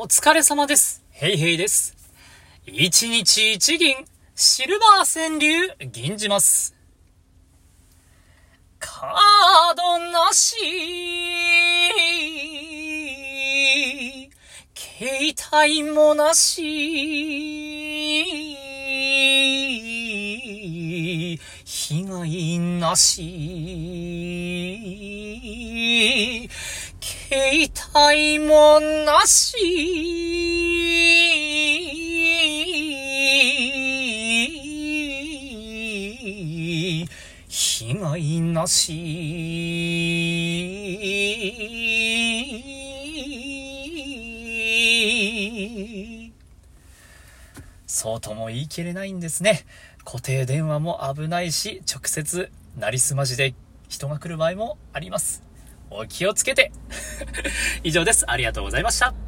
お疲れ様です。ヘイヘイです。一日一銀、シルバー川柳、銀じます。カードなし、携帯もなし、被害なし、携帯もなし、被害なし。そうとも言い切れないんですね。固定電話も危ないし、直接、なりすまじで人が来る場合もあります。お気をつけて。以上です。ありがとうございました。